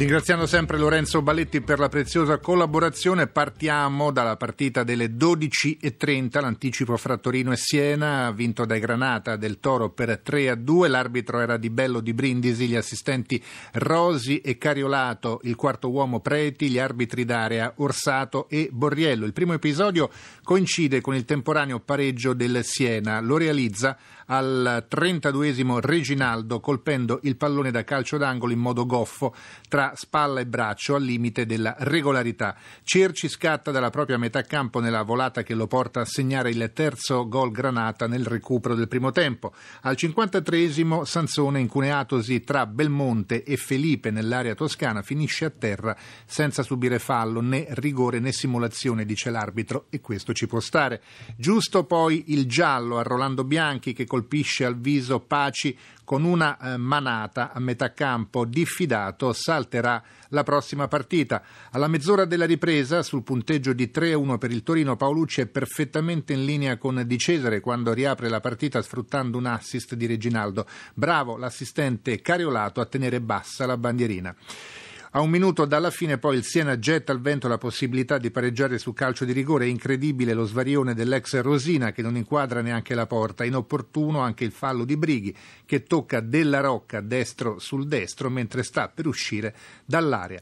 Ringraziando sempre Lorenzo Balletti per la preziosa collaborazione, partiamo dalla partita delle 12.30, l'anticipo fra Torino e Siena, vinto dai Granata del Toro per 3 a 2, l'arbitro era Di Bello di Brindisi, gli assistenti Rosi e Cariolato, il quarto uomo Preti, gli arbitri d'area Orsato e Borriello. Il primo episodio coincide con il temporaneo pareggio del Siena, lo realizza al 32esimo Reginaldo colpendo il pallone da calcio d'angolo in modo goffo tra spalla e braccio al limite della regolarità. Cerci scatta dalla propria metà campo nella volata che lo porta a segnare il terzo gol granata nel recupero del primo tempo. Al 53esimo Sansone incuneatosi tra Belmonte e Felipe nell'area toscana finisce a terra senza subire fallo né rigore né simulazione dice l'arbitro e questo ci può stare. Giusto poi il giallo a Rolando Bianchi che col colpisce al viso Paci con una eh, manata a metà campo, diffidato, salterà la prossima partita. Alla mezz'ora della ripresa, sul punteggio di 3-1 per il Torino, Paolucci è perfettamente in linea con Di Cesare quando riapre la partita sfruttando un assist di Reginaldo. Bravo l'assistente Cariolato a tenere bassa la bandierina. A un minuto dalla fine poi il Siena getta al vento la possibilità di pareggiare su calcio di rigore. È incredibile lo svarione dell'ex Rosina che non inquadra neanche la porta. Inopportuno anche il fallo di Brighi che tocca Della Rocca destro sul destro mentre sta per uscire dall'area.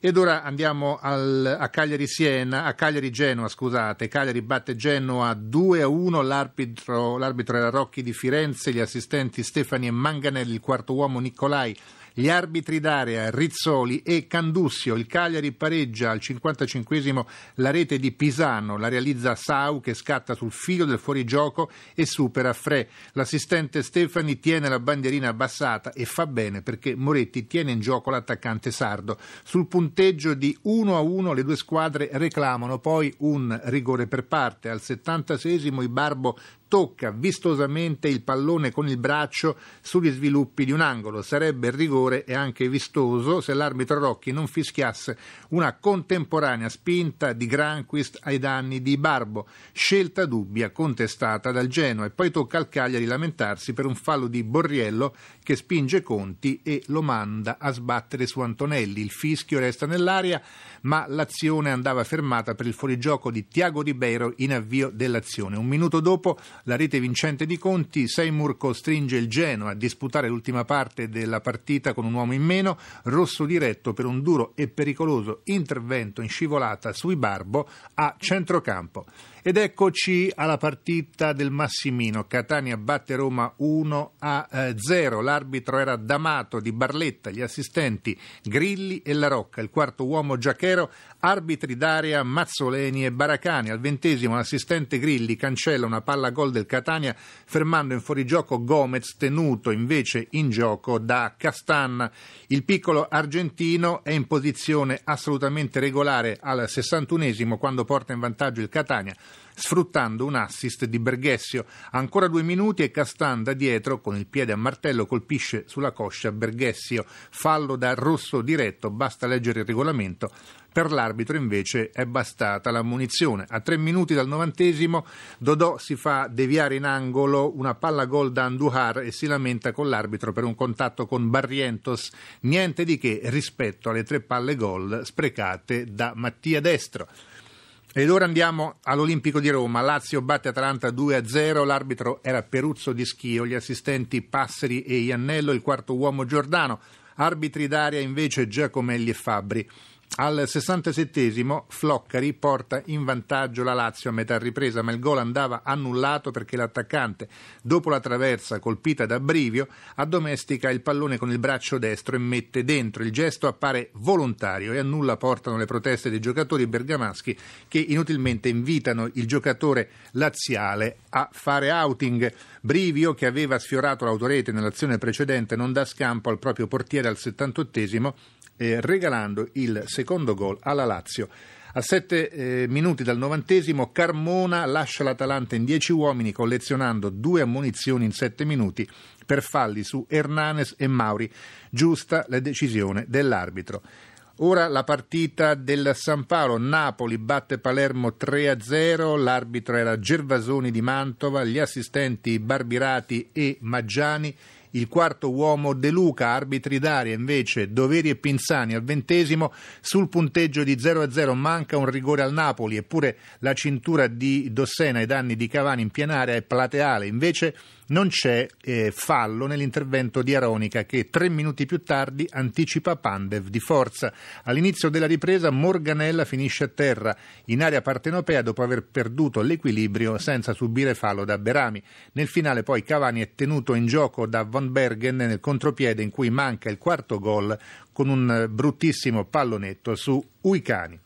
Ed ora andiamo al, a Cagliari Siena, a Cagliari Genoa, scusate. Cagliari batte Genoa 2 a 1, l'arbitro, l'arbitro era Rocchi di Firenze, gli assistenti Stefani e Manganelli, il quarto uomo Nicolai gli arbitri d'area Rizzoli e Candussio. Il Cagliari pareggia al 55 la rete di Pisano, la realizza Sau che scatta sul filo del fuorigioco e supera Fre. L'assistente Stefani tiene la bandierina abbassata e fa bene perché Moretti tiene in gioco l'attaccante sardo. Sul punteggio di 1 a 1 le due squadre reclamano poi un rigore per parte. Al 76 i Barbo tocca vistosamente il pallone con il braccio sugli sviluppi di un angolo. Sarebbe rigore e anche vistoso se l'arbitro Rocchi non fischiasse una contemporanea spinta di Granquist ai danni di Barbo, scelta dubbia contestata dal Genoa e poi tocca al Cagliari lamentarsi per un fallo di Borriello che spinge Conti e lo manda a sbattere su Antonelli. Il fischio resta nell'aria, ma l'azione andava fermata per il fuorigioco di Tiago Ribeiro in avvio dell'azione. Un minuto dopo la rete vincente di Conti, Seymour costringe il Genoa a disputare l'ultima parte della partita con un uomo in meno, rosso diretto per un duro e pericoloso intervento in scivolata sui Barbo a centrocampo. Ed eccoci alla partita del Massimino. Catania batte Roma 1 a 0. Eh, L'arbitro era D'Amato di Barletta, gli assistenti Grilli e La Rocca. Il quarto uomo Giachero, arbitri d'area Mazzoleni e Baracani. Al ventesimo l'assistente Grilli cancella una palla gol del Catania fermando in fuorigioco Gomez tenuto invece in gioco da Castan. Il piccolo argentino è in posizione assolutamente regolare al 61esimo quando porta in vantaggio il Catania sfruttando un assist di Berghessio. Ancora due minuti e Castan da dietro, con il piede a martello, colpisce sulla coscia Berghessio. Fallo da rosso diretto, basta leggere il regolamento. Per l'arbitro invece è bastata la munizione. A tre minuti dal novantesimo Dodò si fa deviare in angolo una palla gol da Andujar e si lamenta con l'arbitro per un contatto con Barrientos. Niente di che rispetto alle tre palle gol sprecate da Mattia Destro. Ed ora andiamo all'Olimpico di Roma. Lazio batte Atalanta 2-0, l'arbitro era Peruzzo di Schio, gli assistenti Passeri e Iannello, il quarto uomo Giordano, arbitri d'aria invece Giacomelli e Fabbri. Al 67 Floccari porta in vantaggio la Lazio a metà ripresa, ma il gol andava annullato perché l'attaccante, dopo la traversa colpita da Brivio, addomestica il pallone con il braccio destro e mette dentro. Il gesto appare volontario e a nulla portano le proteste dei giocatori bergamaschi che inutilmente invitano il giocatore laziale a fare outing. Brivio, che aveva sfiorato l'autorete nell'azione precedente, non dà scampo al proprio portiere al 78 eh, regalando il secondo gol alla Lazio. A sette eh, minuti dal novantesimo Carmona lascia l'Atalanta in dieci uomini collezionando due ammonizioni in sette minuti per falli su Hernanes e Mauri. Giusta la decisione dell'arbitro. Ora la partita del San Paolo. Napoli batte Palermo 3-0. L'arbitro era Gervasoni di Mantova, gli assistenti Barbirati e Maggiani il quarto uomo De Luca, arbitri d'aria invece Doveri e Pinzani al ventesimo, sul punteggio di 0-0 manca un rigore al Napoli, eppure la cintura di Dossena ai danni di Cavani in pianarea è plateale, invece non c'è eh, fallo nell'intervento di Aronica che tre minuti più tardi anticipa Pandev di forza. All'inizio della ripresa Morganella finisce a terra in area partenopea dopo aver perduto l'equilibrio senza subire fallo da Berami. Nel finale poi Cavani è tenuto in gioco da Von Bergen nel contropiede in cui manca il quarto gol con un bruttissimo pallonetto su Uicani.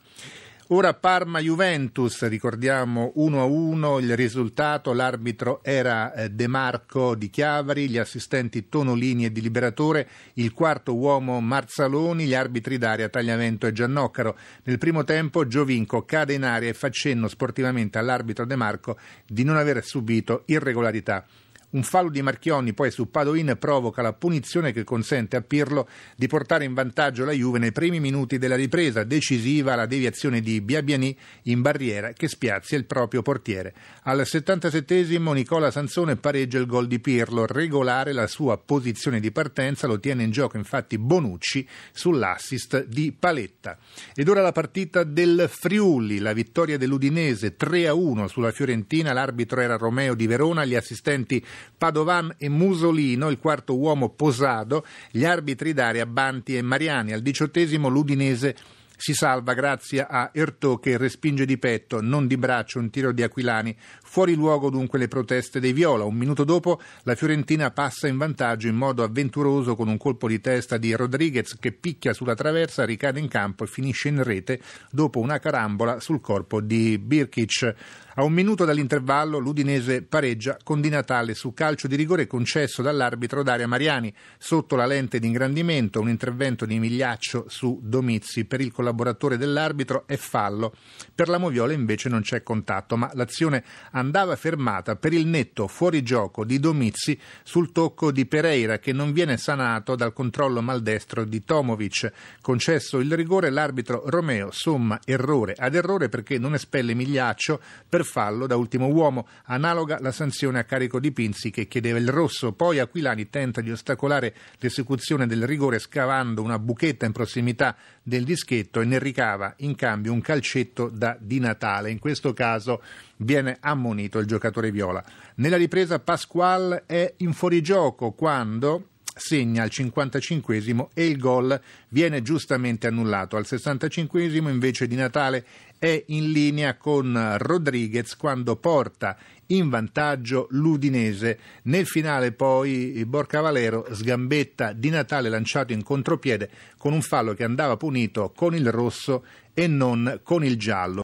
Ora Parma-Juventus, ricordiamo 1-1 il risultato, l'arbitro era eh, De Marco di Chiavari, gli assistenti Tonolini e di Liberatore, il quarto uomo Marzaloni, gli arbitri d'aria Tagliavento e Giannoccaro. Nel primo tempo Giovinco cade in aria e fa cenno sportivamente all'arbitro De Marco di non aver subito irregolarità. Un fallo di Marchionni poi su Padoin provoca la punizione che consente a Pirlo di portare in vantaggio la Juve nei primi minuti della ripresa, decisiva la deviazione di Biabiani in barriera che spiazza il proprio portiere. Al 77 Nicola Sansone pareggia il gol di Pirlo, regolare la sua posizione di partenza, lo tiene in gioco infatti Bonucci sull'assist di Paletta. Ed ora la partita del Friuli, la vittoria dell'Udinese 3-1 sulla Fiorentina, l'arbitro era Romeo di Verona, gli assistenti Padovan e Musolino, il quarto uomo Posado, gli arbitri d'aria Banti e Mariani. Al diciottesimo l'Udinese si salva grazie a Ertò che respinge di petto, non di braccio, un tiro di Aquilani. Fuori luogo dunque le proteste dei Viola. Un minuto dopo la Fiorentina passa in vantaggio in modo avventuroso con un colpo di testa di Rodriguez che picchia sulla traversa, ricade in campo e finisce in rete dopo una carambola sul corpo di Birkic. A un minuto dall'intervallo l'Udinese pareggia con Di Natale su calcio di rigore concesso dall'arbitro Daria Mariani sotto la lente di ingrandimento, un intervento di Migliaccio su Domizzi per il collaboratore dell'arbitro è fallo. Per la Moviola invece non c'è contatto, ma l'azione andava fermata per il netto fuorigioco di Domizzi sul tocco di Pereira che non viene sanato dal controllo maldestro di Tomovic. Concesso il rigore l'arbitro Romeo somma errore ad errore perché non espelle Migliaccio per per fallo da ultimo uomo, analoga la sanzione a carico di Pinzi che chiedeva il rosso. Poi Aquilani tenta di ostacolare l'esecuzione del rigore scavando una buchetta in prossimità del dischetto e ne ricava in cambio un calcetto da Di Natale. In questo caso viene ammonito il giocatore viola. Nella ripresa Pasquale è in fuorigioco quando segna al 55 e il gol viene giustamente annullato. Al 65 invece di Natale è in linea con Rodriguez quando porta in vantaggio l'Udinese. Nel finale poi Borca Valero sgambetta di Natale lanciato in contropiede con un fallo che andava punito con il rosso e non con il giallo.